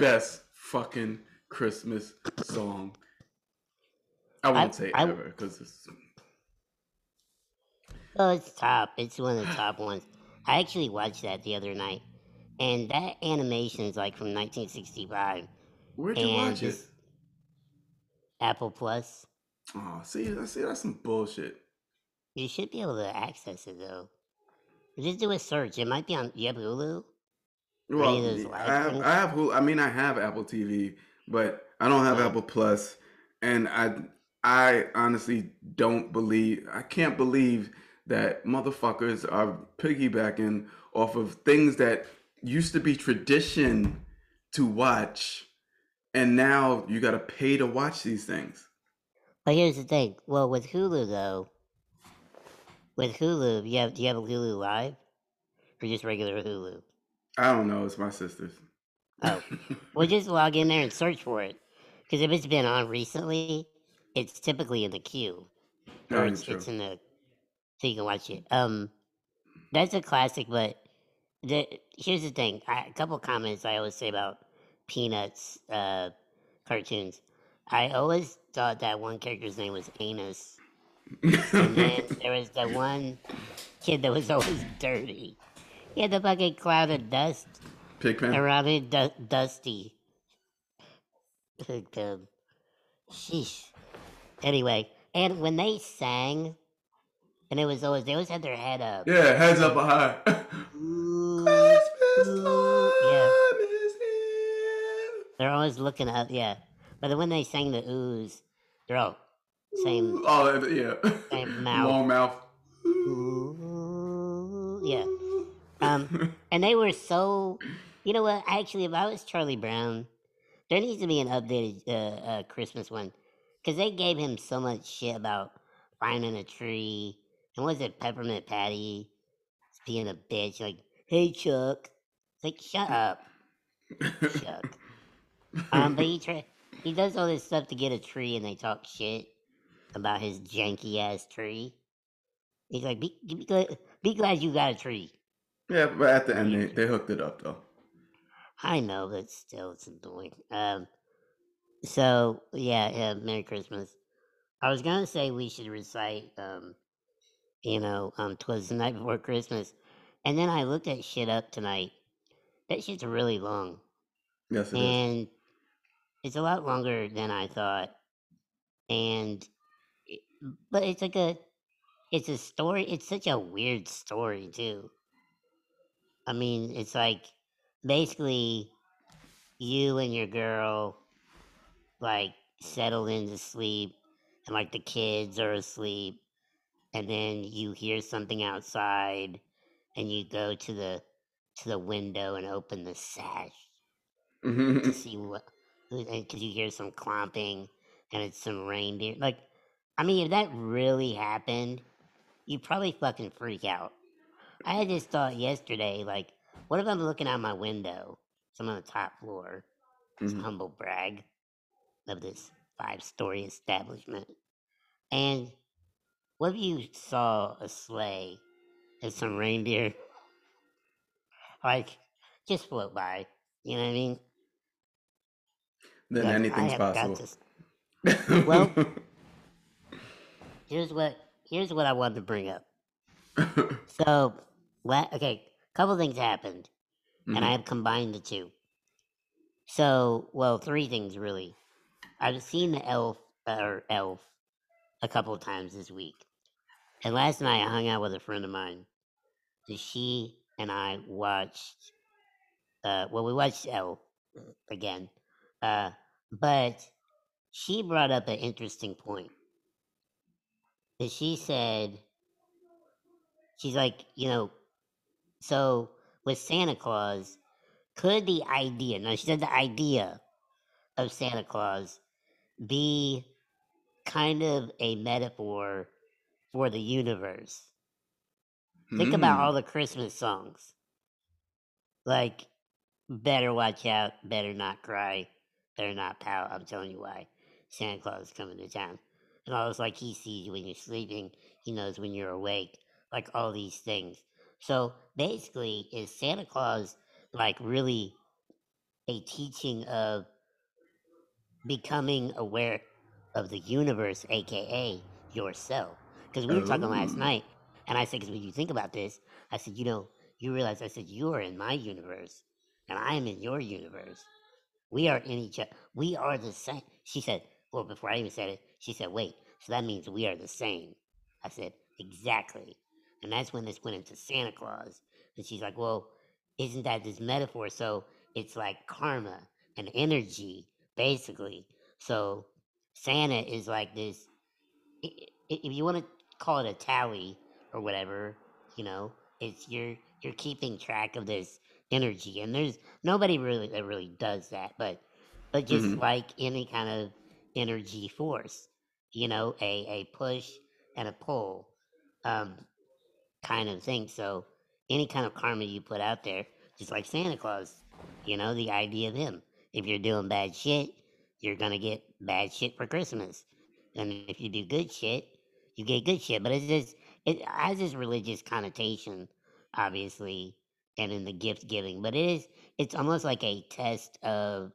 classic. It's the best fucking Christmas song. I won't I- say I- ever because it's Oh, it's top. It's one of the top ones. I actually watched that the other night, and that animation is like from 1965. where'd you And watch it? Apple Plus. Oh, see, that's see, that's some bullshit. You should be able to access it though. Just do a search. It might be on. Yabulu. Well, I have. I have Hulu. I mean, I have Apple TV, but I don't have Yeah. Apple Plus, and I, I honestly don't believe. I can't believe that motherfuckers are piggybacking off of things that used to be tradition to watch, and now you got to pay to watch these things. But here's the thing. Well, with Hulu though, with Hulu, you have do you have a Hulu Live or just regular Hulu? I don't know. It's my sister's. Oh, well, just log in there and search for it. Because if it's been on recently, it's typically in the queue, or it's, it's in the so you can watch it. Um, that's a classic. But the here's the thing. I, a couple comments I always say about Peanuts uh, cartoons. I always thought that one character's name was Anus, and then there was the one kid that was always dirty. Had the fucking cloud of dust Pigpen. around it, du- dusty. Pigpen. Sheesh. Anyway, and when they sang, and it was always they always had their head up. Yeah, heads up high. Ooh, Christmas ooh, yeah, time is here. they're always looking up. Yeah, but then when they sang the ooze, they're all same Oh, yeah. same mouth. Long mouth. Ooh, yeah. Um, and they were so. You know what? Actually, if I was Charlie Brown, there needs to be an updated uh, uh, Christmas one because they gave him so much shit about finding a tree. And was it Peppermint Patty being a bitch? Like, hey Chuck, it's like shut up, Chuck. Um, but he try he does all this stuff to get a tree, and they talk shit about his janky ass tree. He's like, be, be glad, be glad you got a tree. Yeah, but at the end they, they hooked it up though. I know, but still, it's annoying. Um, so yeah, yeah, Merry Christmas. I was gonna say we should recite, um, you know, um, "Twas the Night Before Christmas," and then I looked that shit up tonight. That shit's really long, Yes, it is. and it's a lot longer than I thought. And, but it's like a, it's a story. It's such a weird story too. I mean, it's like basically you and your girl like settle into sleep and like the kids are asleep and then you hear something outside and you go to the to the window and open the sash to see what because you hear some clomping and it's some reindeer like i mean if that really happened you'd probably fucking freak out i had this thought yesterday like what if i'm looking out my window so i'm on the top floor this Mhm. humble brag of this five story establishment and what if you saw a sleigh and some reindeer like just float by you know what i mean then anything's possible. to well- here's what here's what I wanted to bring up. So, la- okay, a couple things happened, and I Mhm. have combined the two. So, well, three things really. I've seen the elf or elf a couple of times this week, and last night I hung out with a friend of mine. So she and I watched. Uh, well, we watched Elf again, uh, but she brought up an interesting point. That she said, she's like, you know, so with Santa Claus, could the idea, now she said the idea of Santa Claus be kind of a metaphor for the universe? Think about Mm. all the Christmas songs. Like, better watch out, better not cry, better not pout. I'm telling you why. Santa Claus is coming to town. And all it's like he sees you when you're sleeping, he knows when you're awake, like all these things. So basically, is Santa Claus like really a teaching of becoming aware of the universe, aka yourself. Because we were talking last Oh. night, and I said, because when you think about this, I said, you know, you realize I said you are in my universe, and I am in your universe. We are in each other. We are the same. She said, well, before I even said it, she said, wait, so that means we are the same. I said, exactly. And that's when this went into Santa Claus. And she's like, well, isn't that this metaphor? So it's like karma and energy, basically. So Santa is like this. If you want to call it a tally or whatever, you know, it's you're you're keeping track of this energy, and there's nobody really that really does that, but but just hmm like any kind of energy force, you know, a a push and a pull. Um, kind of thing. So any kind of karma you put out there, just like Santa Claus, you know, the idea of him. If you're doing bad shit, you're gonna get bad shit for Christmas. And if you do good shit, you get good shit. But it's just it has this religious connotation, obviously, and in the gift giving. But it is it's almost like a test of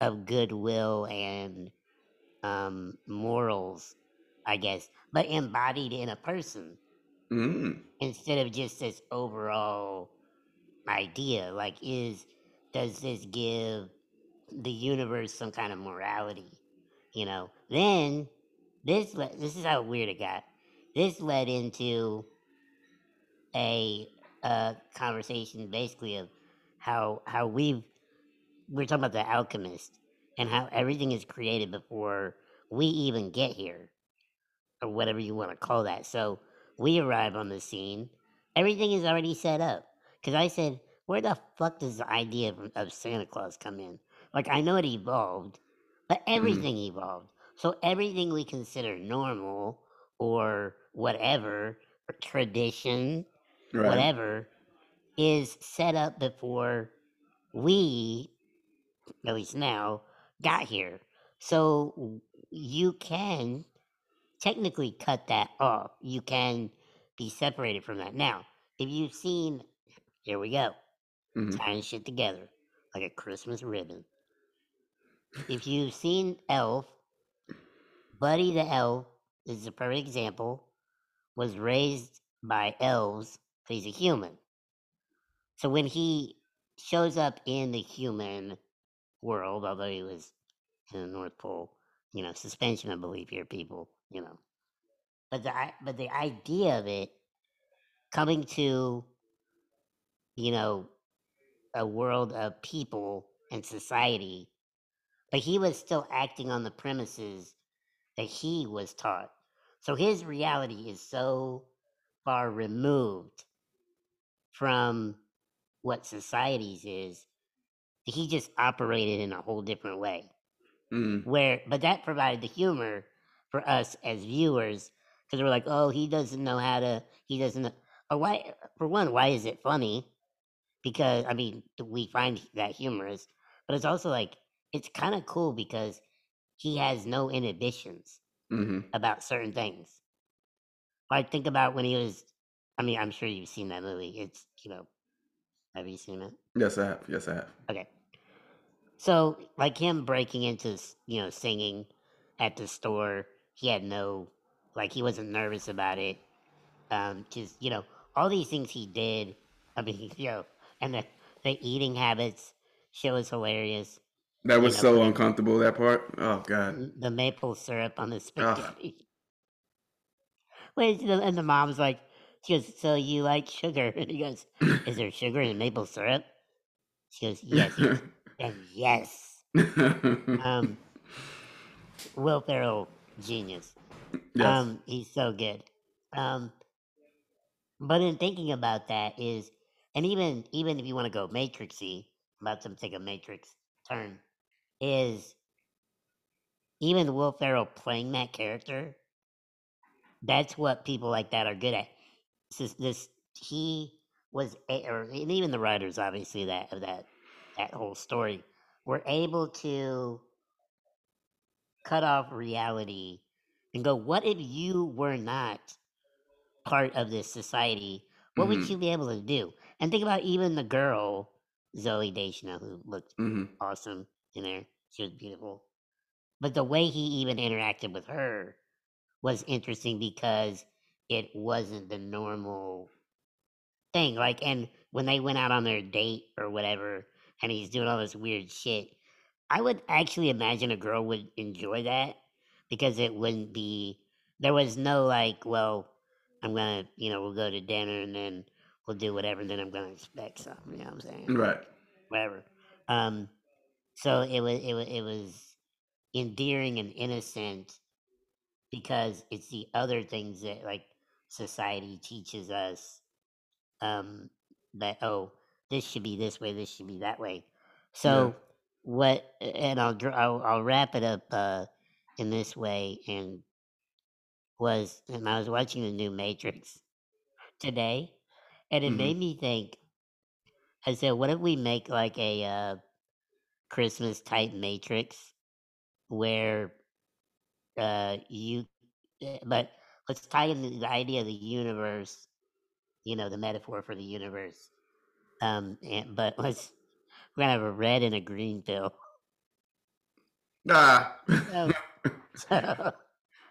of goodwill and um morals, I guess, but embodied in a person Mm. instead of just this overall idea like is does this give the universe some kind of morality you know then this le- this is how weird it got this led into a uh conversation basically of how how we've we're talking about the alchemist and how everything is created before we even get here or whatever you want to call that. So we arrive on the scene. Everything is already set up. Because I said, where the fuck does the idea of, of Santa Claus come in? Like, I know it evolved, but hmm everything evolved. So everything we consider normal or whatever, or tradition, Right. whatever, is set up before we, at least now, got here. So you can technically cut that off. You can be separated from that. Now, if you've seen, here we go, hmm tying shit together like a Christmas ribbon. If you've seen Elf, Buddy the Elf is a perfect example, was raised by elves, but he's a human. So when he shows up in the human world, although he was in the North Pole, you know, suspension of belief here, people, you know. But the i- but the idea of it coming to, you know, a world of people and society, but he was still acting on the premises that he was taught. So his reality is so far removed from what society's is, he just operated in a whole different way. Mm. Where, but that provided the humor for us as viewers because we're like, oh, he doesn't know how to, he doesn't know. Or why, for one, why is it funny? Because, I mean, we find that humorous, but it's also like, it's kind of cool because he has no inhibitions hmm about certain things. Like, think about when he was, I mean, I'm sure you've seen that movie. It's, you know, have you seen it? Yes, I have. Yes, I have. Okay. So, like him breaking into, you know, singing at the store, he had no, like, he wasn't nervous about it. Um, just, you know, all these things he did. I mean, you know, and the, the eating habits show is hilarious. That You was know, so uncomfortable. That part. Oh God. the maple syrup on the Ugh. spaghetti. Wait, the- and the mom's like, she goes, so you like sugar? And he goes, is there sugar in maple syrup? She goes, yes. He goes, and yes. Um, Will Ferrell, genius. yes. Um, he's so good. Um, but in thinking about that is, and even even if you want to go matrixy, about to take a matrix turn, is even Will Ferrell playing that character. That's what people like that are good at. This, this he was, a, or and even the writers, obviously that of that that whole story, were able to cut off reality and go, what if you were not part of this society? What would hmm you be able to do? And think about even the girl Zooey Deschanel, who looked hmm awesome in there. She was beautiful. But the way he even interacted with her was interesting because it wasn't the normal thing. Like, and when they went out on their date or whatever, and he's doing all this weird shit, I would actually imagine a girl would enjoy that because it wouldn't be. There was no like, well, I'm gonna, you know, we'll go to dinner and then we'll do whatever, and then I'm gonna expect something. You know what I'm saying? Right. Whatever. Um, so it was, it was, it was endearing and innocent because it's the other things that like society teaches us um that oh this should be this way this should be that way Yeah. What and i'll i'll, I'll wrap it up uh in this way and was and i was watching the new matrix today and it hmm made me think i said what if we make like a uh christmas type matrix where uh you eh, but let's tie in the, the idea of the universe you know the metaphor for the universe um and, but let's we're gonna have a red and a green pill Nah. so so,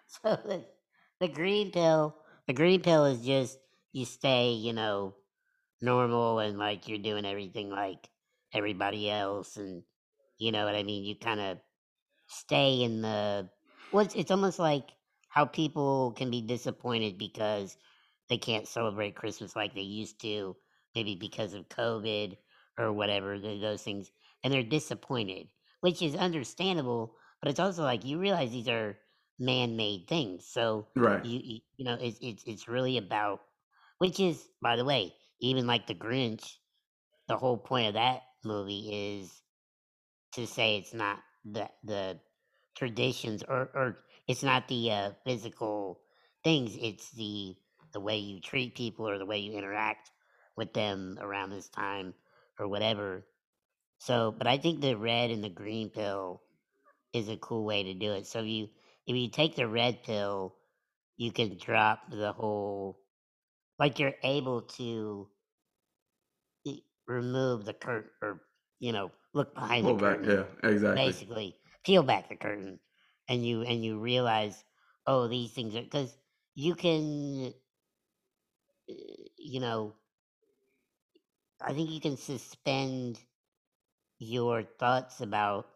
so the, the green pill the green pill is just you stay you know normal and like you're doing everything like everybody else and you know what i mean you kind of stay in the well it's, it's almost like how people can be disappointed because they can't celebrate christmas like they used to maybe because of covid or whatever th- those things and they're disappointed which is understandable but it's also like you realize these are man-made things so right. you you, you know it's, it's it's really about which is by the way even like the grinch the whole point of that movie is to say it's not the the traditions or or it's not the uh, physical things it's the the way you treat people or the way you interact with them around this time or whatever so but i think the red and the green pill is a cool way to do it so if you if you take the red pill you can drop the whole like you're able to remove the curtain or you know look behind the Pull back. curtain Yeah. Exactly. basically peel back the curtain and you and you realize oh these things are because you can uh, you know i think you can suspend your thoughts about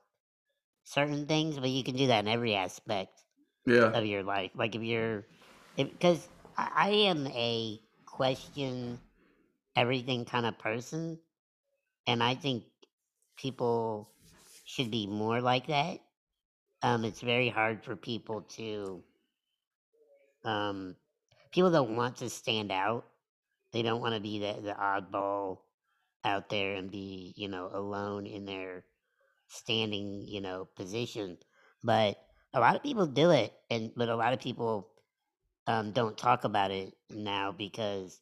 certain things but you can do that in every aspect Yeah. of your life like if you're because I, I am a question everything kind of person and i think people should be more like that um it's very hard for people to um people don't want to stand out they don't want to be the, the oddball out there and be you know alone in their standing you know position. But a lot of people do it and but a lot of people um don't talk about it now because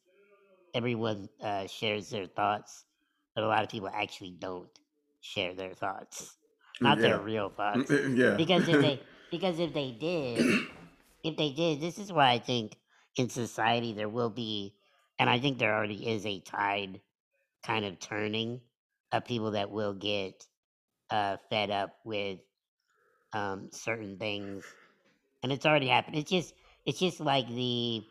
everyone uh, shares their thoughts but a lot of people actually don't share their thoughts. Not their real thoughts. Yeah. because if they because if they did if they did this is why i think in society there will be and i think there already is a tide kind of turning of people that will get uh, fed up with um, certain things and it's already happened. It's just it's just like the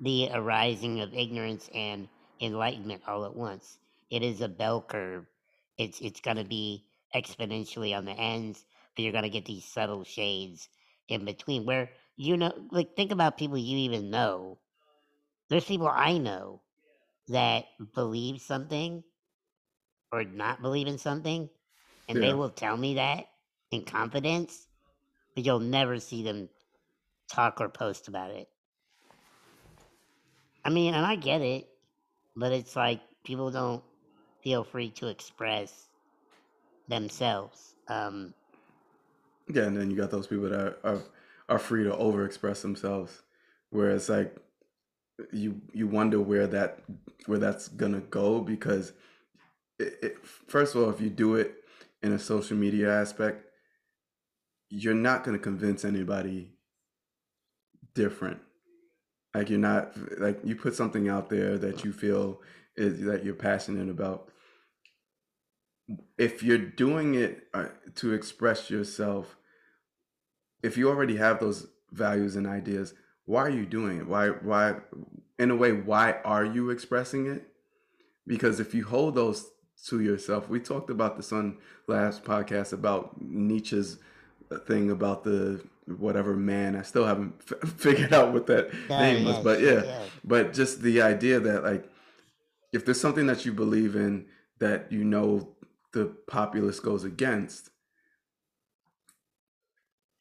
the arising of ignorance and enlightenment all at once. It is a bell curve. It's it's going to be exponentially on the ends but you're going to get these subtle shades in between where you know like think about people you even know. There's people i know that believe something or not believe in something and they will tell me that in confidence but you'll never see them talk or post about it. I mean and i get it but it's like people don't feel free to express themselves um Yeah, and then you got those people that are, are are free to overexpress themselves, where it's like you you wonder where that where that's gonna go because it, it, first of all, if you do it in a social media aspect, you're not gonna convince anybody different. Like you're not like you put something out there that you feel is that you're passionate about. if you're doing it uh, to express yourself, if you already have those values and ideas, why are you doing it? Why why in a way why are you expressing it? Because if you hold those to yourself, we talked about this on last podcast about Nietzsche's thing about the whatever man. I still haven't f- figured out what that Oh, name was, but yeah, yes. but just the idea that like if there's something that you believe in that you know the populace goes against,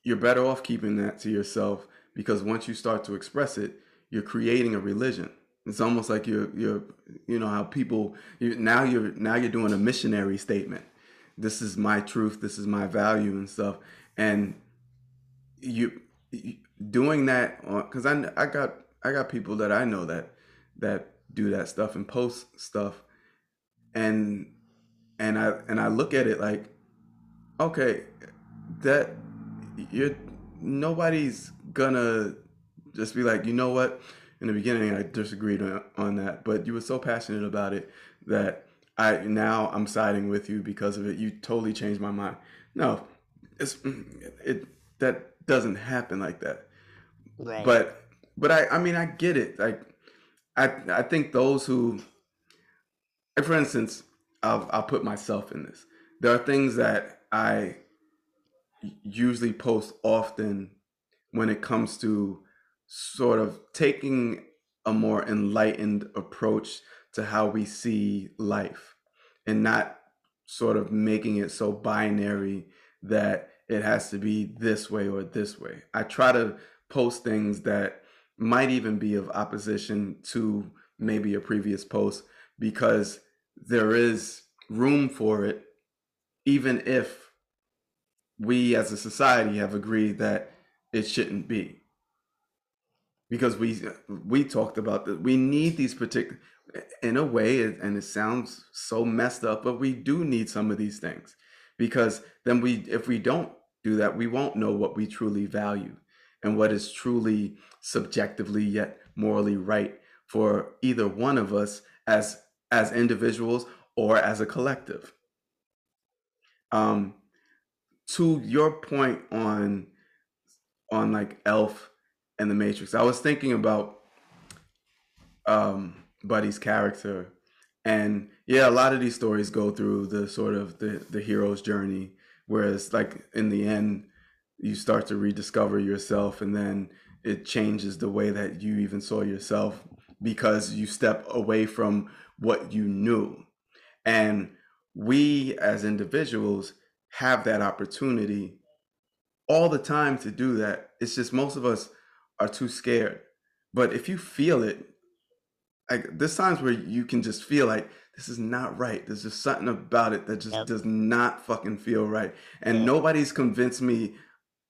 you're better off keeping that to yourself because once you start to express it, you're creating a religion. It's almost like you're you're you know how people you now you're now you're doing a missionary statement. This is my truth. This is my value and stuff. And you, you doing that because I I got I got people that I know that that do that stuff and post stuff and and I and I look at it like okay that you're nobody's gonna just be like you know what? In the beginning I disagreed on, on that but you were so passionate about it that I now I'm siding with you because of it. You totally changed my mind. No it's mm, it that doesn't happen like that. Right. but but I I mean I get it. Like I I think those who like for instance I'll I'll put myself in this. There are things that I usually post often when it comes to sort of taking a more enlightened approach to how we see life and not sort of making it so binary that it has to be this way or this way. I try to post things that might even be of opposition to maybe a previous post because there is room for it even if we as a society have agreed that it shouldn't be. Because we we talked about that we need these particular in a way and it sounds so messed up but we do need some of these things. Because then we if we don't do that we won't know what we truly value and what is truly subjectively yet morally right for either one of us as as individuals or as a collective. Um to your point on on like elf and the matrix i was thinking about um buddy's character. And yeah a lot of these stories go through the sort of the the hero's journey whereas like in the end you start to rediscover yourself and then it changes the way that you even saw yourself because you step away from what you knew. And we as individuals have that opportunity all the time to do that it's just most of us are too scared but if you feel it like there's times where you can just feel like this is not right there's just something about it that just Yep. does not fucking feel right and nobody's convinced me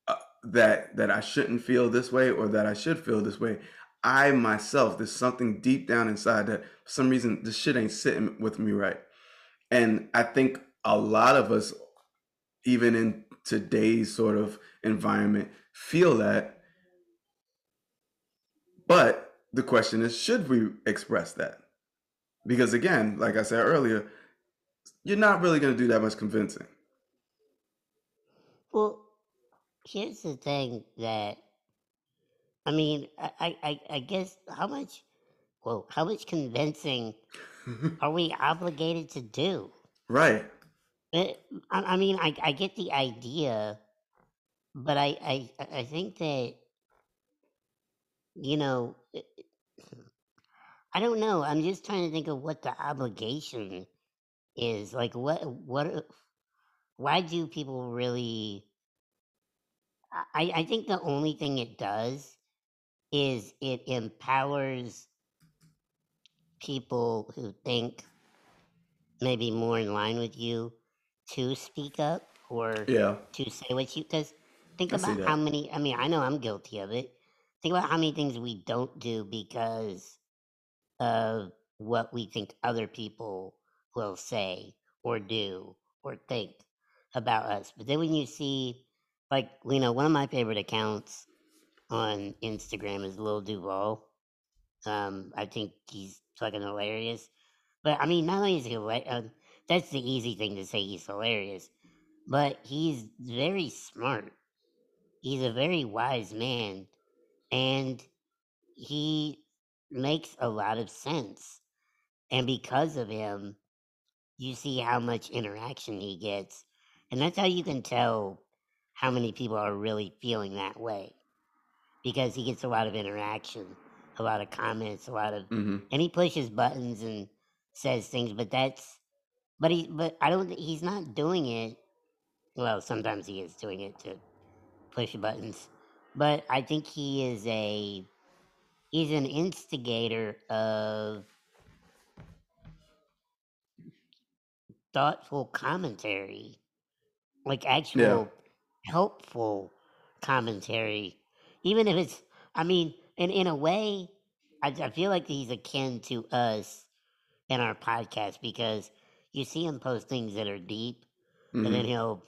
uh, that that I shouldn't feel this way or that I should feel this way. I myself, there's something deep down inside that for some reason this shit ain't sitting with me right. And I think a lot of us, even in today's sort of environment, feel that. But the question is, should we express that? Because again, like I said earlier, you're not really going to do that much convincing. Well, here's the thing that I mean, I, I, I- I guess how much, well, how much convincing are we obligated to do? right. Eh, it, I, mean, I, I get the idea, but I, I, I think that you know, it- I don't know. I'm just trying to think of what the obligation is. Like, what, what, why do people really? I, I think the only thing it does is it empowers people who think maybe more in line with you to speak up or Yeah. to say what you because think I about how many i mean i know i'm guilty of it. Think about how many things we don't do because of what we think other people will say or do or think about us. But then when you see like you know one of my favorite accounts on instagram is lil duval. Um i think he's fucking hilarious. But i mean not only is he hila- uh, that's the easy thing to say. He's hilarious, but he's very smart. He's a very wise man, and he makes a lot of sense. And because of him, you see how much interaction he gets. And that's how you can tell how many people are really feeling that way. Because he gets a lot of interaction, a lot of comments, a lot of hmm and he pushes buttons and says things, but that's but he but I don't he's not doing it well, sometimes he is doing it to push buttons. But I think he is a he's an instigator of thoughtful commentary, like Yeah. actual helpful commentary, even if it's. I mean, in in a way, I, I feel like he's akin to us in our podcast because you see him post things that are deep, and hmm then he'll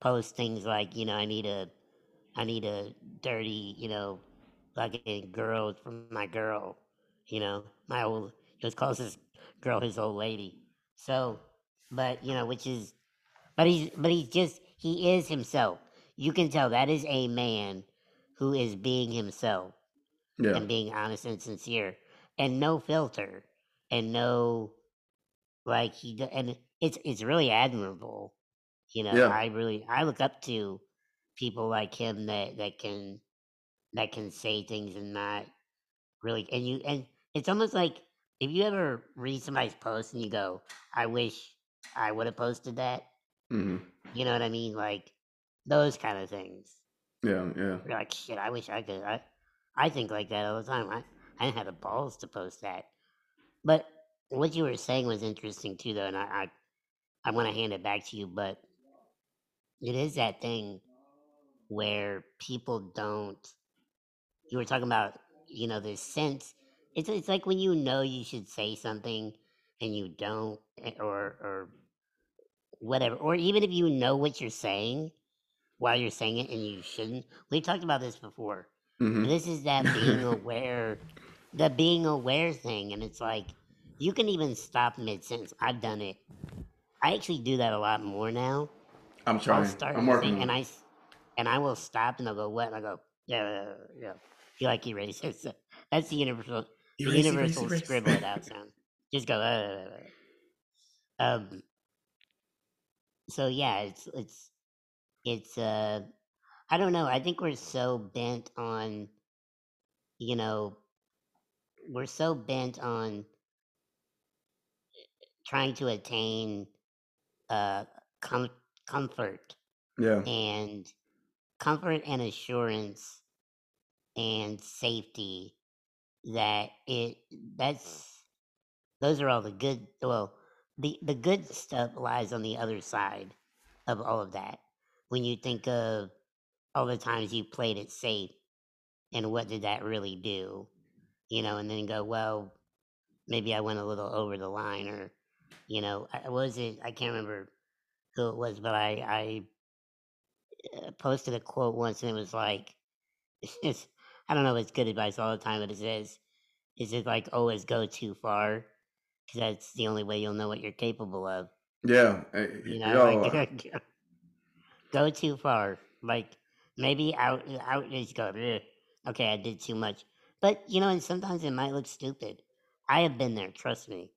post things like, you know, I need a, I need a dirty, you know, fucking girl from my girl, you know, my old. He just calls this girl his old lady. So, but you know, which is, but he's, but he's just, he is himself. You can tell that is a man who is being himself Yeah. and being honest and sincere and no filter and no like he do- and it's it's really admirable you know Yeah. i really i look up to people like him that that can that can say things and not really and you and it's almost like if you ever read somebody's post and you go i wish i would have posted that hmm you know what i mean like those kind of things Yeah. Yeah. you're like shit i wish i could i i think like that all the time i i didn't have the balls to post that but what you were saying was interesting too though and i i, I want to hand it back to you but it is that thing where people don't you were talking about you know this sense it's it's like when you know you should say something and you don't eh, or or whatever or even if you know what you're saying while you're saying it and you shouldn't we talked about this before hmm this is that being aware the being aware thing and it's like you can even stop mid-sentence i've done it i actually do that a lot more now I'm I'll start I'm working and. I and I will stop and they'll go what and I go yeah yeah yeah. yeah." You like erase it. That's the universal the Erase, universal erase. scribble it out sound. Just go. "Uh, uh, uh, uh." Um. So yeah, it's it's it's uh I don't know. I think we're so bent on you know we're so bent on trying to attain uh com- comfort Yeah. and comfort and assurance and safety that it that's those are all the good well the the good stuff lies on the other side of all of that when you think of all the times you played it safe and what did that really do you know and then go well maybe i went a little over the line or you know I- was it i can't remember who it was but i i uh, posted a quote once and it was like it's, I don't know if it's good advice all the time, but it says, is it like always go too far? Because that's the only way you'll know what you're capable of. Yeah. eh, You know, Yo. like go too far. Like maybe out, out just go, "Ugh, okay, I did too much. But, you know, and sometimes it might look stupid. I have been there, trust me.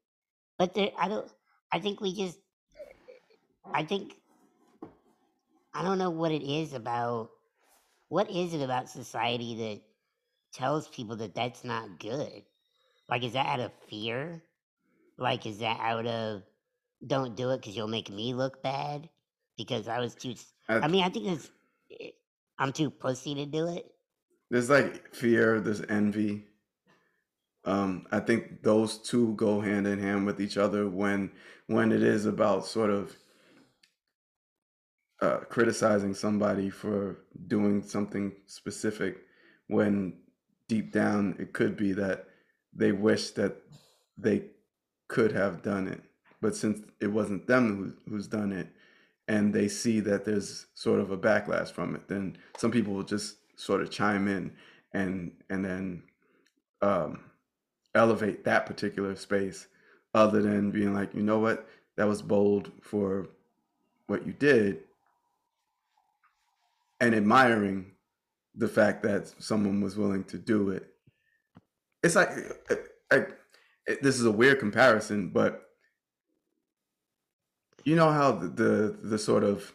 But there, I don't, I think we just, I think, I don't know what it is about, what is it about society that tells people that that's not good? Like, is that out of fear? Like, is that out of don't do it because you'll make me look bad? Because I was too. I mean, I think it's. eh, I'm too pussy to do it. there's like fear. There's envy. Um, I think those two go hand in hand with each other when when it is about sort of uh, criticizing somebody for doing something specific when deep down it could be that they wish that they could have done it. But since it wasn't them who, who's done it and they see that there's sort of a backlash from it then some people will just sort of chime in and and then um, elevate that particular space other than being like you know what that was bold for what you did and admiring the fact that someone was willing to do it. It's like, like this is a weird comparison, but you know how the, the the sort of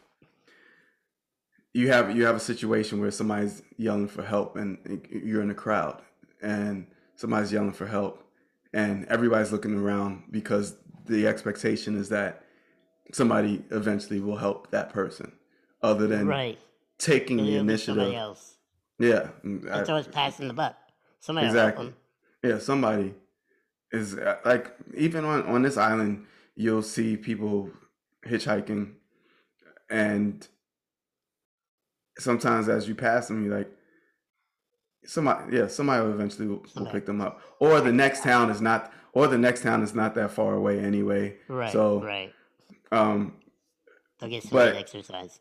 you have you have a situation where somebody's yelling for help and you're in a crowd and somebody's yelling for help and everybody's looking around because the expectation is that somebody eventually will help that person other than Right. taking the initiative else. yeah mm, I- always passing the buck. Somebody exactly yeah somebody is uh, like even on on this island you'll see people hitchhiking and sometimes as you pass them you're like somebody yeah somebody will eventually will, will pick them up or the next town is not or the next town is not that far away anyway Right. so right. um They'll get some but- exercise.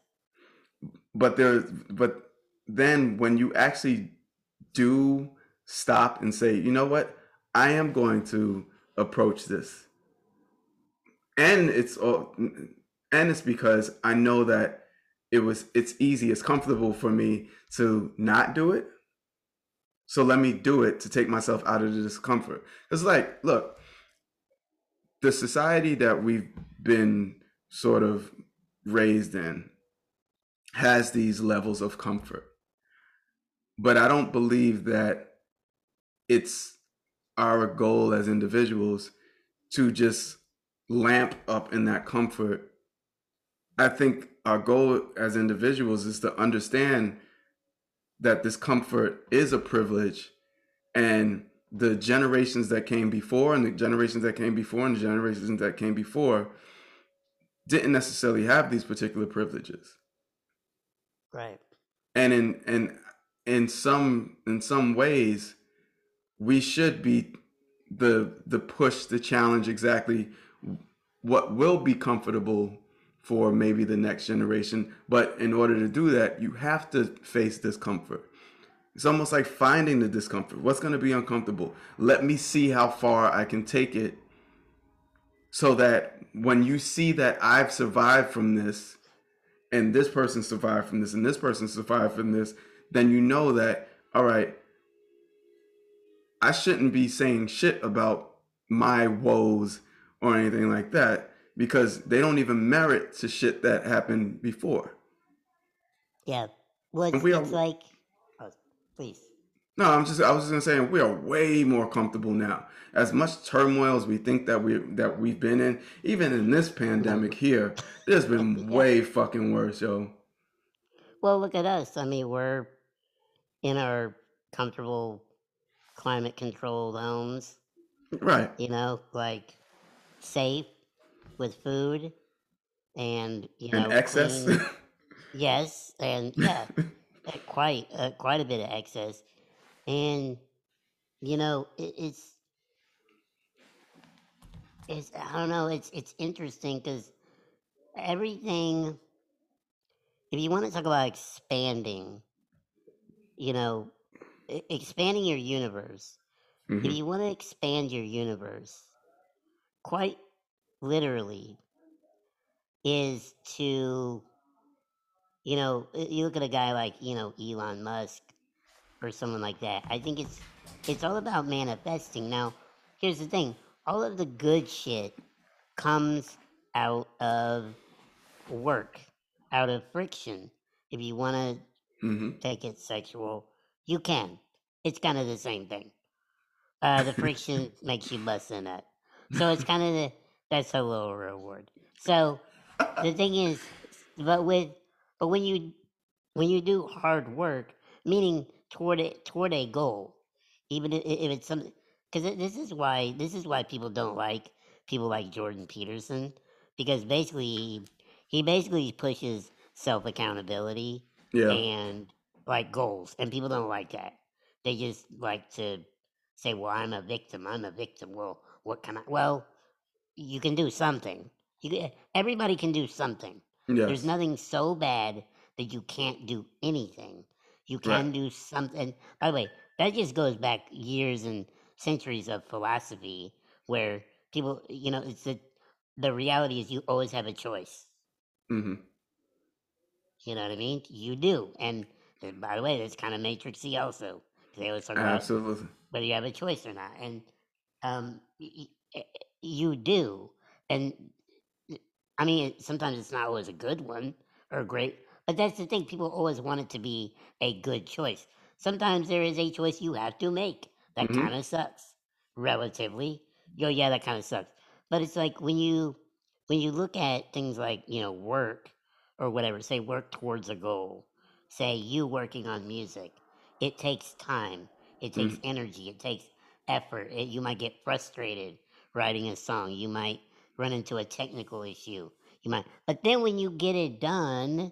but there but then when you actually do stop and say you know what i am going to approach this and it's all and it's because i know that it was it's easy it's comfortable for me to not do it so let me do it to take myself out of the discomfort it's like look the society that we've been sort of raised in has these levels of comfort. But I don't believe that it's our goal as individuals to just lamp up in that comfort. I think our goal as individuals is to understand that this comfort is a privilege and the generations that came before and the generations that came before and the generations that came before didn't necessarily have these particular privileges Right. and in and in some in some ways we should be the the push the challenge exactly what will be comfortable for maybe the next generation. But in order to do that you have to face discomfort. It's almost like finding the discomfort. What's going to be uncomfortable? Let me see how far i can take it so that when you see that i've survived from this and this person survived from this and this person survived from this, then you know that, all right, I shouldn't be saying shit about my woes or anything like that because they don't even merit to shit that happened before. Yeah. Well, it's, we are- like. Oh, please. No, I'm just I was just gonna say we are way more comfortable now. As much turmoil as we think that we that we've been in, even in this pandemic here, there's been way fucking worse, yo. Well, look at us. I mean, we're in our comfortable climate controlled homes, Right. you know, like safe with food and, you know, And excess. clean- yes, and yeah, uh, quite uh, quite a bit of excess. And you know, it, it's it's I don't know, it's it's interesting cuz everything if you want to talk about expanding, you know, expanding your universe, if Mhm. you want to expand your universe, quite literally, is to, you know, you look at a guy like, you know, Elon Musk or someone like that. I think it's it's all about manifesting. Now, here's the thing: all of the good shit comes out of work, out of friction. If you want to Mhm. take it sexual, you can. It's kind of the same thing. Uh, the friction makes you bust a nut. So it's kind of the that's a little reward. So the thing is, but with but when you when you do hard work, meaning toward it toward a goal, even if, if it's something, because this is why this is why people don't like people like Jordan Peterson because basically he, he basically pushes self accountability Yeah. and like goals, and people don't like that. They just like to say, "Well, I'm a victim. I'm a victim." Well, what can I? Well, you can do something. You everybody can do something. There's nothing so bad that you can't do anything. You can Right. do something. By the way, that just goes back years and centuries of philosophy where people, you know, it's the the reality is you always have a choice. hmm You know what I mean? You do. And uh, by the way, that's kind of matrixy also. They always talk about Absolutely. whether you have a choice or not. And um, y- y- eh, eh, you do. And I mean, sometimes it's not always a good one or great, but that's the thing. People always want it to be a good choice. Sometimes there is a choice you have to make that hmm kind of sucks, relatively. Yo, yeah, that kind of sucks. But it's like when you when you look at things like you know work or whatever, say work towards a goal. Say you working on music, it takes time, it takes hmm energy, it takes effort. It, you might get frustrated writing a song. You might run into a technical issue. You might, but then when you get it done,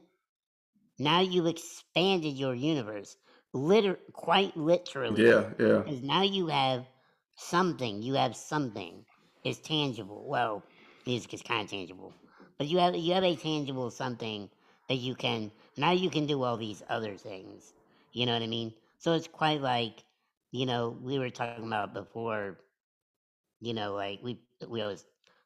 now you've expanded your universe, liter- quite literally, Yeah, yeah. because now you have something. You have something. It's tangible. Well, music is kind of tangible, but you have you have a tangible something that you can now you can do all these other things. You know what I mean? So it's quite like you know we were talking about before. You know, like we we always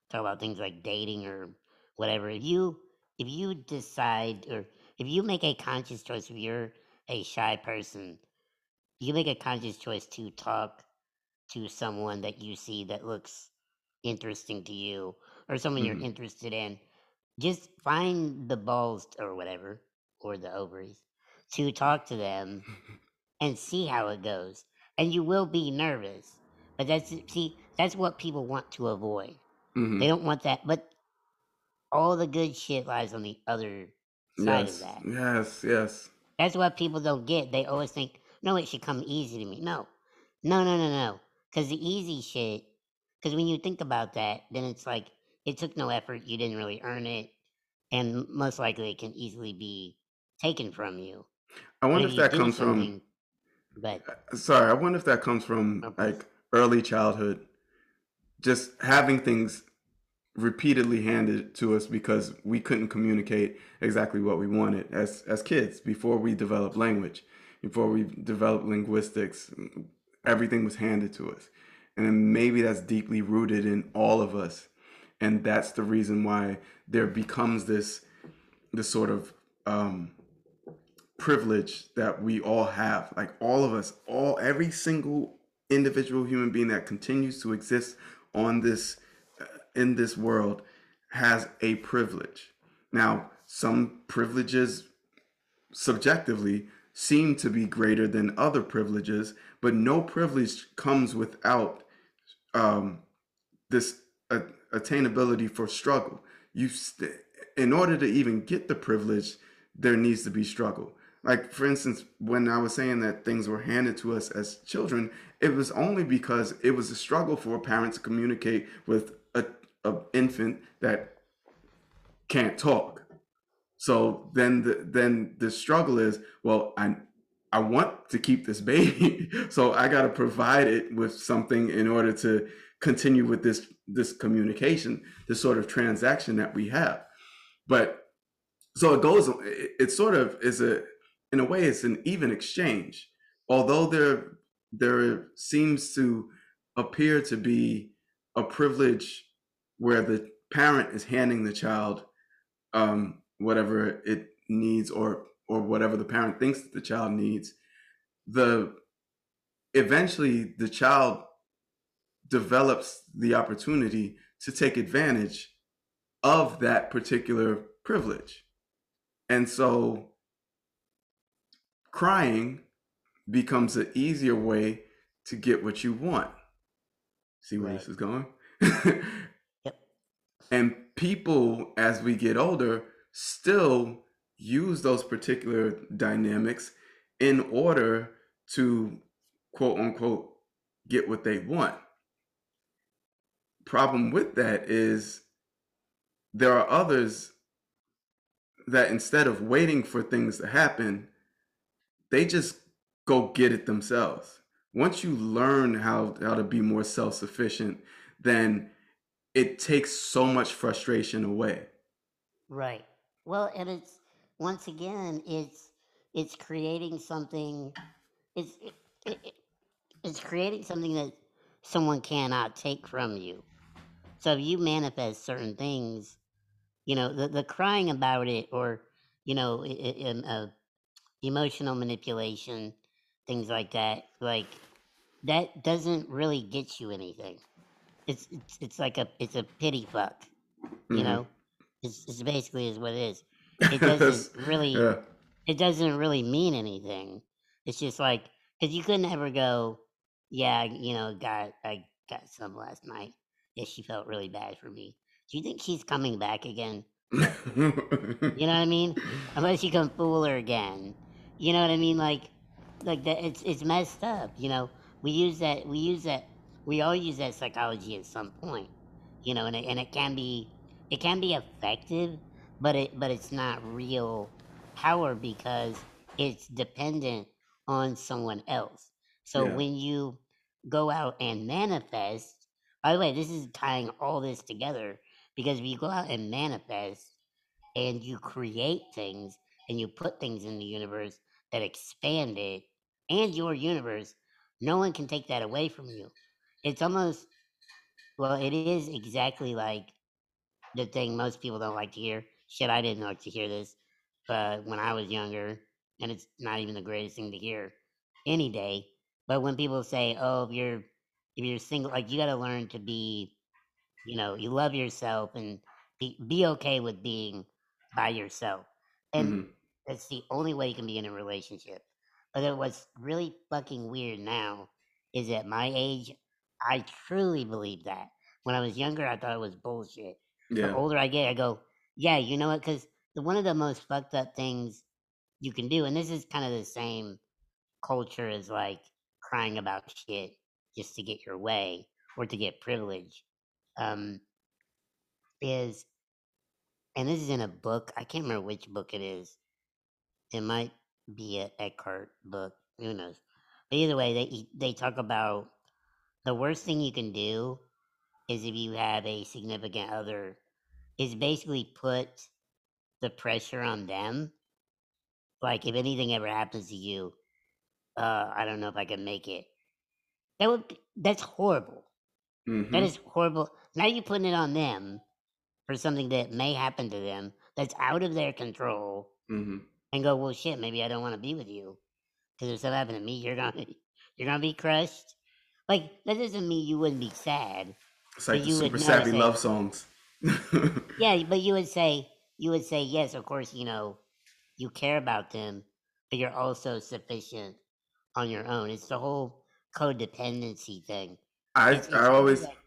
talk about things like dating or whatever. If you if you decide or if you make a conscious choice, if you're a shy person, you make a conscious choice to talk to someone that you see that looks interesting to you or someone you're hmm interested in, just find the balls or whatever or the ovaries to talk to them and see how it goes. And you will be nervous. But that's see, that's what people want to avoid. hmm They don't want that, but all the good shit lies on the other side of that. yes, yes. That's what people don't get. They always think, no, it should come easy to me. No, no, no, no, no. Because the easy shit, because when you think about that, then it's like it took no effort. You didn't really earn it. And most likely it can easily be taken from you. I wonder if if that comes from, but sorry, I wonder if that comes from no, like early childhood, just having things repeatedly handed to us because we couldn't communicate exactly what we wanted as as kids before we developed language, before we developed linguistics, everything was handed to us. And maybe that's deeply rooted in all of us. And that's the reason why there becomes this this sort of um privilege that we all have like all of us all every single individual human being that continues to exist on this uh, in this world has a privilege. Now some privileges subjectively seem to be greater than other privileges but no privilege comes without um, this attainability for struggle. You st- in order to even get the privilege there needs to be struggle like for instance when i was saying that things were handed to us as children it was only because it was a struggle for a parent to communicate with a, a infant that can't talk. So then the then the struggle is well i i want to keep this baby so i got to provide it with something in order to continue with this this communication this sort of transaction that we have. But so it goes it, it sort of is a in a way it's an even exchange. Although there there seems to appear to be a privilege where the parent is handing the child um, whatever it needs or or whatever the parent thinks that the child needs the eventually the child develops the opportunity to take advantage of that particular privilege. And so crying becomes an easier way to get what you want see where right. this is going Yep. and people as we get older still use those particular dynamics in order to quote unquote get what they want problem with that is there are others that instead of waiting for things to happen they just go get it themselves once you learn how how to be more self-sufficient then it takes so much frustration away Right. Well, and it's once again, it's it's creating something. It's it, it, it- it's creating something that someone cannot take from you. So if you manifest certain things, you know, the, the crying about it or, you know, in, uh, emotional manipulation, things like that, like that doesn't really get you anything. It's it's, it's like a it's a pity fuck, you Mhm. know. It's, it's basically is what it is. It doesn't really yeah. it doesn't really mean anything. It's just like because you couldn't ever go, yeah, you know, got I got some last night. Yeah, she felt really bad for me. Do you think she's coming back again? You know what I mean? Unless you can fool her again. You know what I mean? Like, like that. It's it's messed up. You know, we use that. We use that. We all use that psychology at some point. You know, and it, and it can be it can be effective, but it but it's not real power because it's dependent on someone else. So Yeah. when you go out and manifest, by the way, this is tying all this together because if you go out and manifest and you create things and you put things in the universe that expanded and your universe, no one can take that away from you. It's almost, well, it is exactly like the thing most people don't like to hear. Shit, I didn't like to hear this, but when I was younger, and it's not even the greatest thing to hear any day. But when people say, "Oh, if you're if you're single, like you got to learn to be, you know, you love yourself and be be okay with being by yourself," and Mhm. That's the only way you can be in a relationship. But what's really fucking weird now is at my age, I truly believe that. When I was younger, I thought it was bullshit. Yeah. The older I get, I go, yeah, you know what? Because one of the most fucked up things you can do, and this is kind of the same culture as like crying about shit just to get your way or to get privilege, um, is, and this is in a book. I can't remember which book it is. It might be a Eckhart book. Who knows? But either way, they they talk about the worst thing you can do is if you have a significant other is basically put the pressure on them. Like if anything ever happens to you, uh, I don't know if I can make it. That would be, that's horrible. That Mhm. is horrible. Now you're putting it on them for something that may happen to them that's out of their control, Mhm. And go, well, shit, maybe I don't want to be with you because if something happened to me, you're gonna you're gonna be crushed. Like that doesn't mean you wouldn't be sad. It's like you super savvy say- love songs. Yeah, but you would say you would say yes, of course, you know, you care about them, but you're also sufficient on your own. It's the whole codependency thing. I It's, it's I always like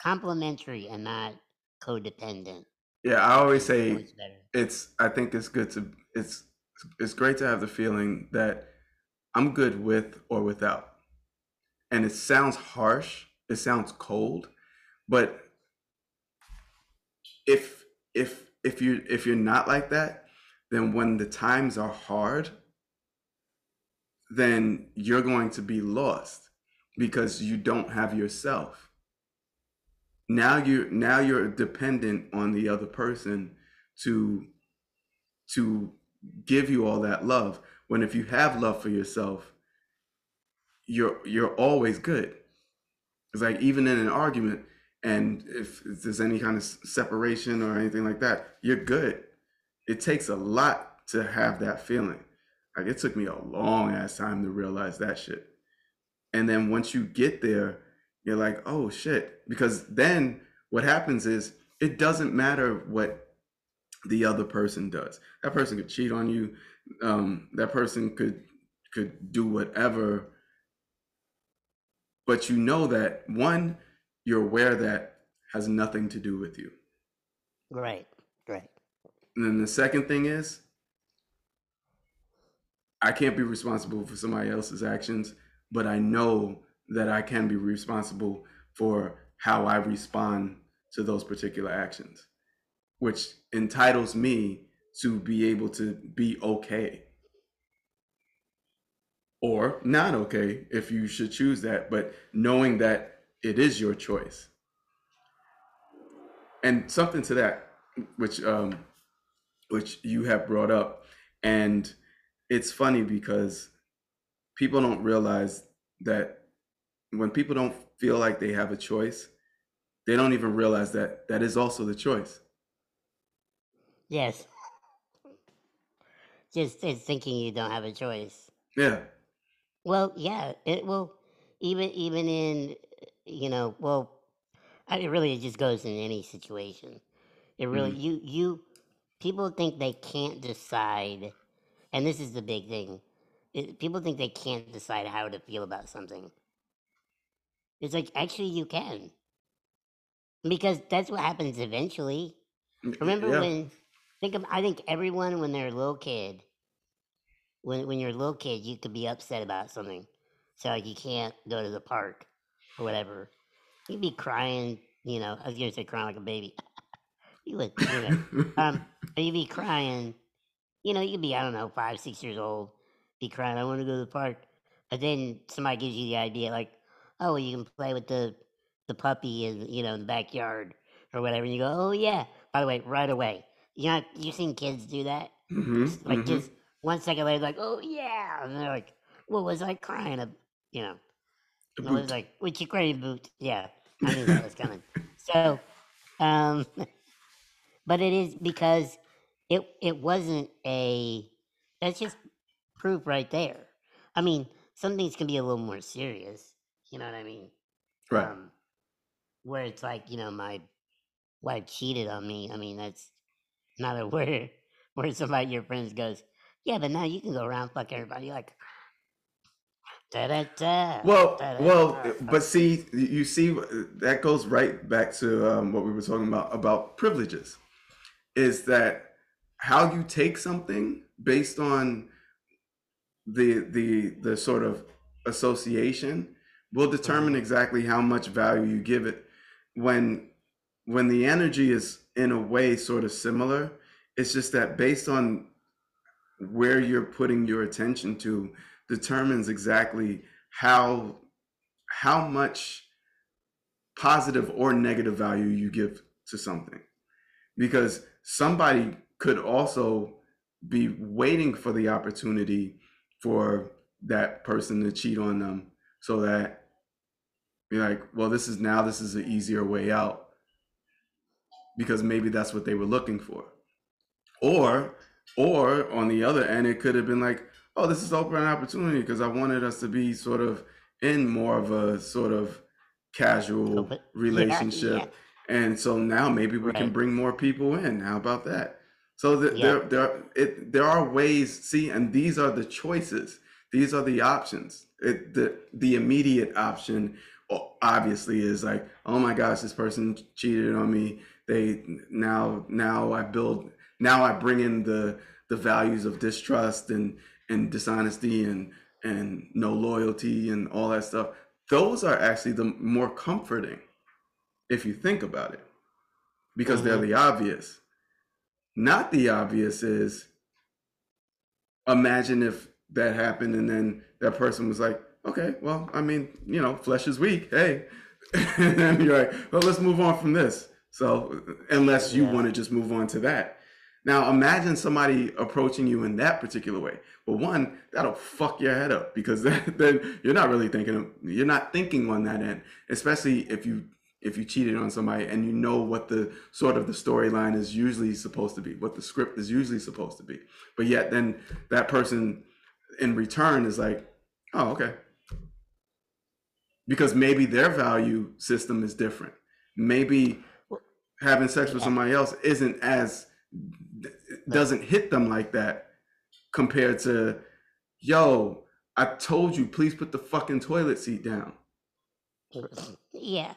complementary and not codependent. yeah I always say it's I think it's good to it's it's great to have the feeling that I'm good with or without. And it sounds harsh, it sounds cold, but if if if you if you're not like that, then when the times are hard, then you're going to be lost because you don't have yourself. Now you now you're dependent on the other person to to give you all that love when if you have love for yourself you're you're always good. It's like even in an argument and if, if there's any kind of separation or anything like that you're good. It takes a lot to have that feeling. Like it took me a long ass time to realize that shit. And then once you get there you're like oh shit. Because then what happens is it doesn't matter what the other person does. That person could cheat on you. Um, that person could could do whatever. But you know that one, you're aware that has nothing to do with you. Right, right. And then the second thing is, I can't be responsible for somebody else's actions, but I know that I can be responsible for how I respond to those particular actions, which entitles me to be able to be okay or not okay if you should choose that, but knowing that it is your choice. And something to that, which um, which you have brought up, and it's funny because people don't realize that when people don't feel like they have a choice, they don't even realize that that is also the choice. Yes. Just it's thinking you don't have a choice. Yeah. Well, yeah, it will even even in you know, well, I mean, really it just goes in any situation. It really hmm you you people think they can't decide, and this is the big thing. It, people think they can't decide how to feel about something. It's like actually you can because that's what happens eventually. Remember Yeah. when think of I think everyone when they're a little kid, when when you're a little kid, you could be upset about something. So like you can't go to the park or whatever. You'd be crying, you know, I was gonna say crying like a baby. you would anyway. Um but you'd be crying, you know, you'd be, I don't know, five, six years old, be crying, I wanna go to the park. But then somebody gives you the idea like, oh well, you can play with the the puppy in you know in the backyard or whatever, and you go, oh yeah. By the way, right away. You know, you've seen kids do that? hmm Just, like hmm just one second later, like, oh yeah, and they're like, what was I crying? Of? You know, I was like, what you crying boot? Yeah, I knew that was coming. So, um, but it is because it it wasn't a. That's just proof right there. I mean, some things can be a little more serious. You know what I mean? right. Um, where it's like, you know, my wife cheated on me. I mean, that's not a word where somebody your friends goes, yeah, but now you can go around fuck everybody like da da da Well, da da well, but see, you see, that goes right back to um, what we were talking about about privileges. Is that how you take something based on the the the sort of association will determine Mhm. exactly how much value you give it. When when the energy is in a way sort of similar, it's just that based on where you're putting your attention to determines exactly how how much positive or negative value you give to something. Because somebody could also be waiting for the opportunity for that person to cheat on them so that you're like well this is now this is an easier way out because maybe that's what they were looking for. Or or on the other end it could have been like oh this is open an opportunity because i wanted us to be sort of in more of a sort of casual Open, yeah, relationship. Yeah, and so now maybe we can bring more people in. How about that? So th- yeah, there there it there are ways see and these are the choices. These are the options. It, the the immediate option obviously is like oh my gosh this person cheated on me they now now i build now i bring in the the values of distrust and and dishonesty and and no loyalty and all that stuff. Those are actually the more comforting if you think about it because they're mm-hmm, the obvious. Not the obvious is imagine if that happened and then that person was like okay well i mean you know flesh is weak hey. And then you're like well let's move on from this so unless you yeah, want to just move on to that. Now imagine somebody approaching you in that particular way. Well one that'll fuck your head up because then, then you're not really thinking of, you're not thinking on that end especially if you if you cheated on somebody and you know what the sort of the storyline is usually supposed to be what the script is usually supposed to be. But yet then that person in return is like oh okay. Because maybe their value system is different. Maybe having sex with somebody else isn't as doesn't hit them like that compared to yo i told you please put the fucking toilet seat down yeah.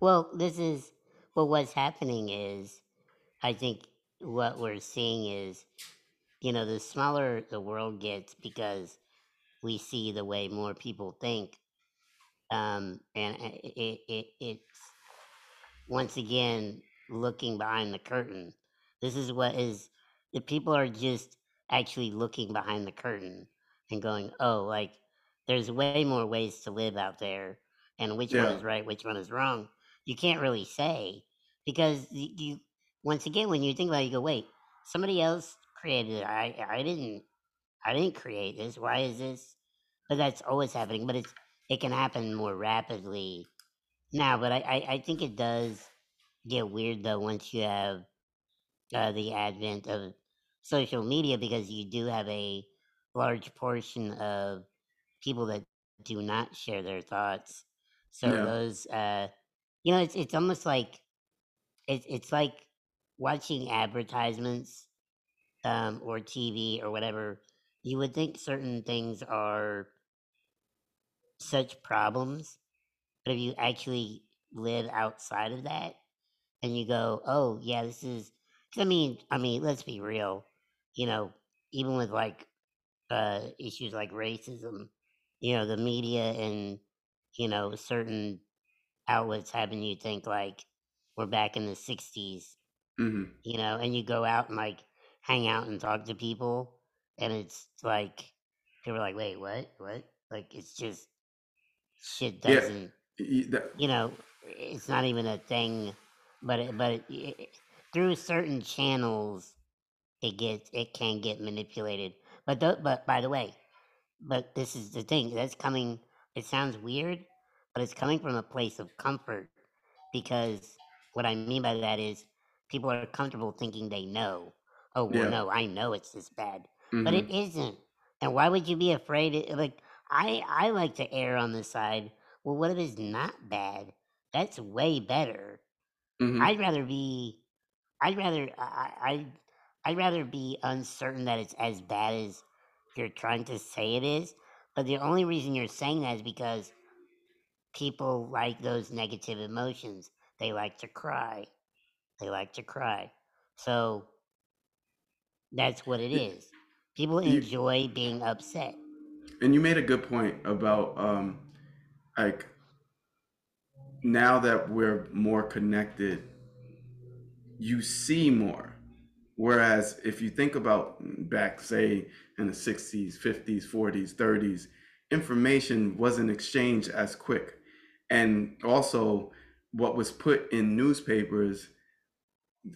Well, this is well. What's happening is, I think what we're seeing is, you know, the smaller the world gets because we see the way more people think, um, and uh, it, it it's once again looking behind the curtain. This is what is the people are just actually looking behind the curtain and going, oh, like there's way more ways to live out there, and which one is right, which one is wrong. You can't really say because you, you once again when you think about it, you go, wait, somebody else created it. I I didn't I didn't create this. Why is this? But that's always happening. But it's it can happen more rapidly now, but I, I, I think it does get weird though once you have uh, the advent of social media because you do have a large portion of people that do not share their thoughts. So Yeah. those, uh, you know, it's it's almost like it's it's like watching advertisements um, or TV or whatever. You would think certain things are such problems, but if you actually live outside of that and you go, "Oh, yeah, this is," 'cause I mean, I mean, let's be real. You know, even with like uh, issues like racism, you know, the media and you know certain outlets having you think like we're back in the '60s, hmm you know, and you go out and like hang out and talk to people, and it's like they were like, "Wait, what? What?" Like it's just shit Yeah. doesn't Y- that- you know, it's not even a thing, but it, but it, it, through certain channels, it gets it can get manipulated. But th- but by the way, but this is the thing that's coming. It sounds weird, but it's coming from a place of comfort because what I mean by that is people are comfortable thinking they know. Oh well, Yeah. no, I know it's this bad, mhm. but it isn't. And why would you be afraid? Of, like I, I like to err on the side. Well, what if it's not bad? That's way better. Mhm. I'd rather be. I'd rather. I. I. I'd rather be uncertain that it's as bad as you're trying to say it is. But the only reason you're saying that is because people like those negative emotions. They like to cry. They like to cry. So that's what it is. People enjoy being upset. and you made a good point about um, like now that we're more connected, you see more. Whereas if you think about back, say, in the 60s, 50s, 40s, 30s, information wasn't exchanged as quick. And also, what was put in newspapers,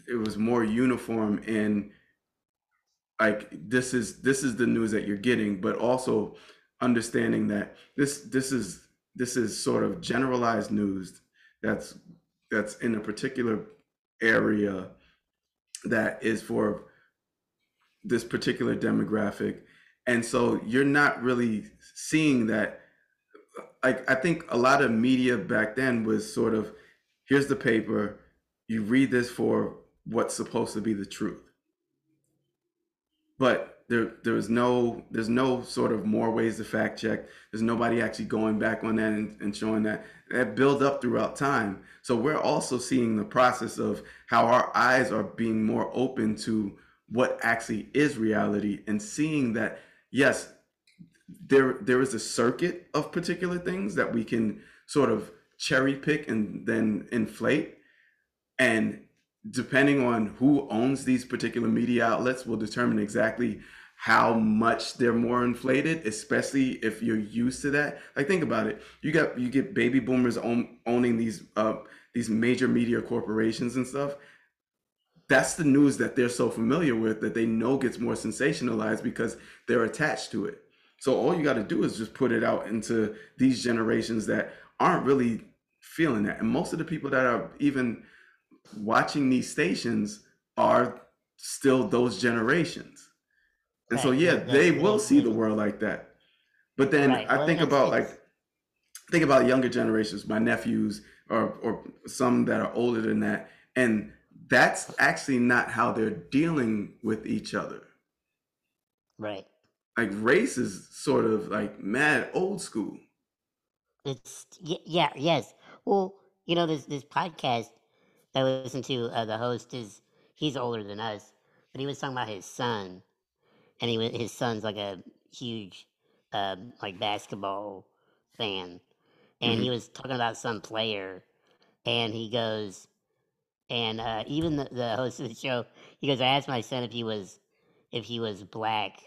it was more uniform in like this is this is the news that you're getting, but also understanding that this this is this is sort of generalized news that's that's in a particular area that is for this particular demographic. And so you're not really seeing that. Like i think a lot of media back then was sort of here's the paper. You read this for what's supposed to be the truth. But there there's no there's no sort of more ways to fact check. There's nobody actually going back on that and, and showing that. That builds up throughout time. So we're also seeing the process of how our eyes are being more open to what actually is reality and seeing that yes there there is a circuit of particular things that we can sort of cherry pick and then inflate. And depending on who owns these particular media outlets will determine exactly how much they're more inflated especially if you're used to that. Like think about it. You got you get baby boomers own, owning these uh these major media corporations and stuff. That's the news that they're so familiar with that they know gets more sensationalized because they're attached to it. So all you got to do is just put it out into these generations that aren't really feeling that. And most of the people that are even watching these stations are still those generations. And so Right, yeah, they will see the world like that. But then Right, I think about like think about younger generations, my nephews or or some that are older than that and that's actually not how they're dealing with each other. Right. Like race is sort of like mad old school. It's yeah, yes. Well, you know, this this podcast that I listen to, uh, the host is he's older than us, but he was talking about his son, and he was his son's like a huge, uh, like basketball fan, and he was talking about some player, and he goes, and uh, even the, the host of the show, he goes, I asked my son if he was, if he was black,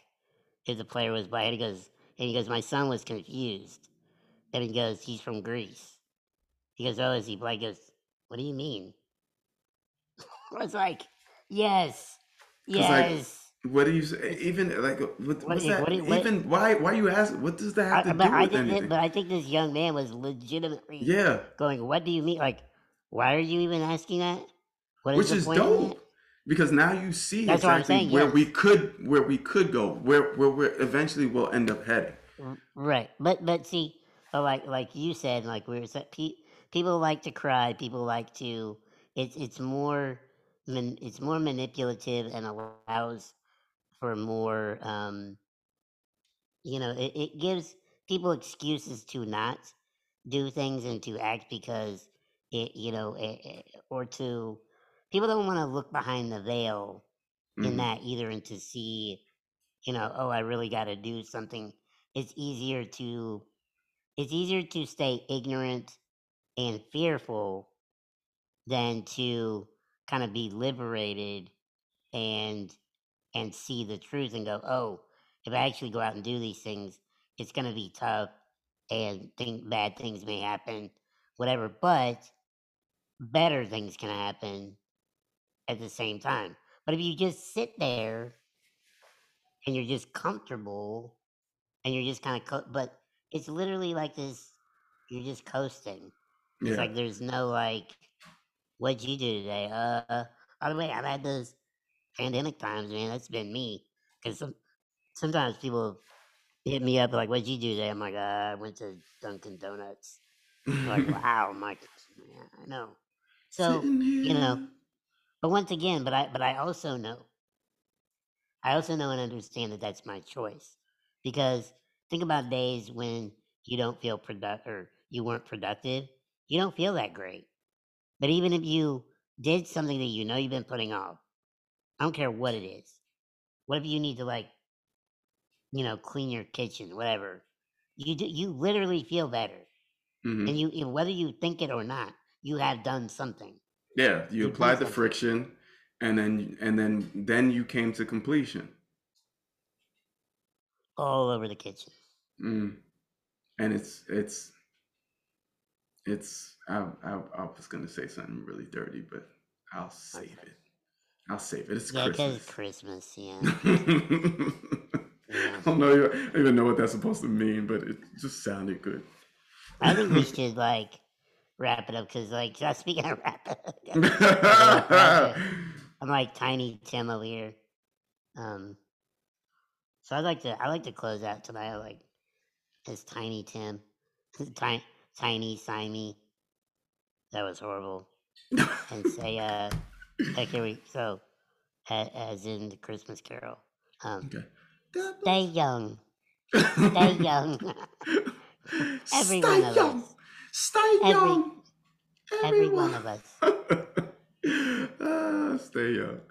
if the player was black, and he goes, and he goes, my son was confused. And he goes, he's from Greece. He goes, oh, is he black? He goes, what do you mean? I was like, yes, yes. What do you say? Even like what, What? do you- that? What? do you- what Even why? Why are you ask? What does that have I, to but do I with think, that, anything? but I think this young man was legitimately Yeah, going. What do you mean? Like, why are you even asking that? What is which the is point in that? dope because now you see That's what I'm exactly saying, where yes. we could where we could go, where where we eventually will end up heading. R- Right, but but see, uh, like like you said, like we were sa- pe- people like to cry. People like to. It's it's more man, it's more manipulative and allows for more. Um, you know, it, it gives people excuses to not do things and to act because it you know it, it- or to people don't want to look behind the veil in Mhm. that either and to see you know oh i really got to do something it's easier to it's easier to stay ignorant and fearful than to kind of be liberated and and see the truth and go oh if i actually go out and do these things it's going to be tough and think bad things may happen whatever but better things can happen at the same time. But if you just sit there and you're just comfortable and you're just kind of co- but it's literally like this you're just coasting. It's Yeah, like there's no like what'd you do today? Uh by the way i've had those pandemic times man that's been me. Because some, sometimes people hit me up like what'd you do today? I'm like uh, i went to dunkin donuts. Like wow. I'm like yeah i know. So you know but once again but i but i also know. I also know and understand that that's my choice. Because think about days when you don't feel product or you weren't productive. You don't feel that great. But even if you did something that you know you've been putting off, I don't care what it is. What if you need to like, you know, clean your kitchen, whatever? You do, you literally feel better, Mhm. and you whether you think it or not, you have done something. Yeah, you You've applied the friction, and then and then then you came to completion. all over the kitchen. Mm. And it's it's it's I, I I was gonna say something really dirty, but I'll save it. I'll save it. It's Yeah, Christmas. Christmas. Yeah. I don't know I don't even know what that's supposed to mean, but it just sounded good. I think we should like wrap it up because, like, speaking of wrap it up, I'm like Tiny Tim over here. Um, so I'd like to, I like to close out tonight like as Tiny Tim, tiny, tiny Simey. That was horrible. And say, uh, heck, here we so as, as in the Christmas Carol. Um, okay. stay young, stay young. Every Stay one of young. us. Stay Every- young. Every one of us. ah, stay young.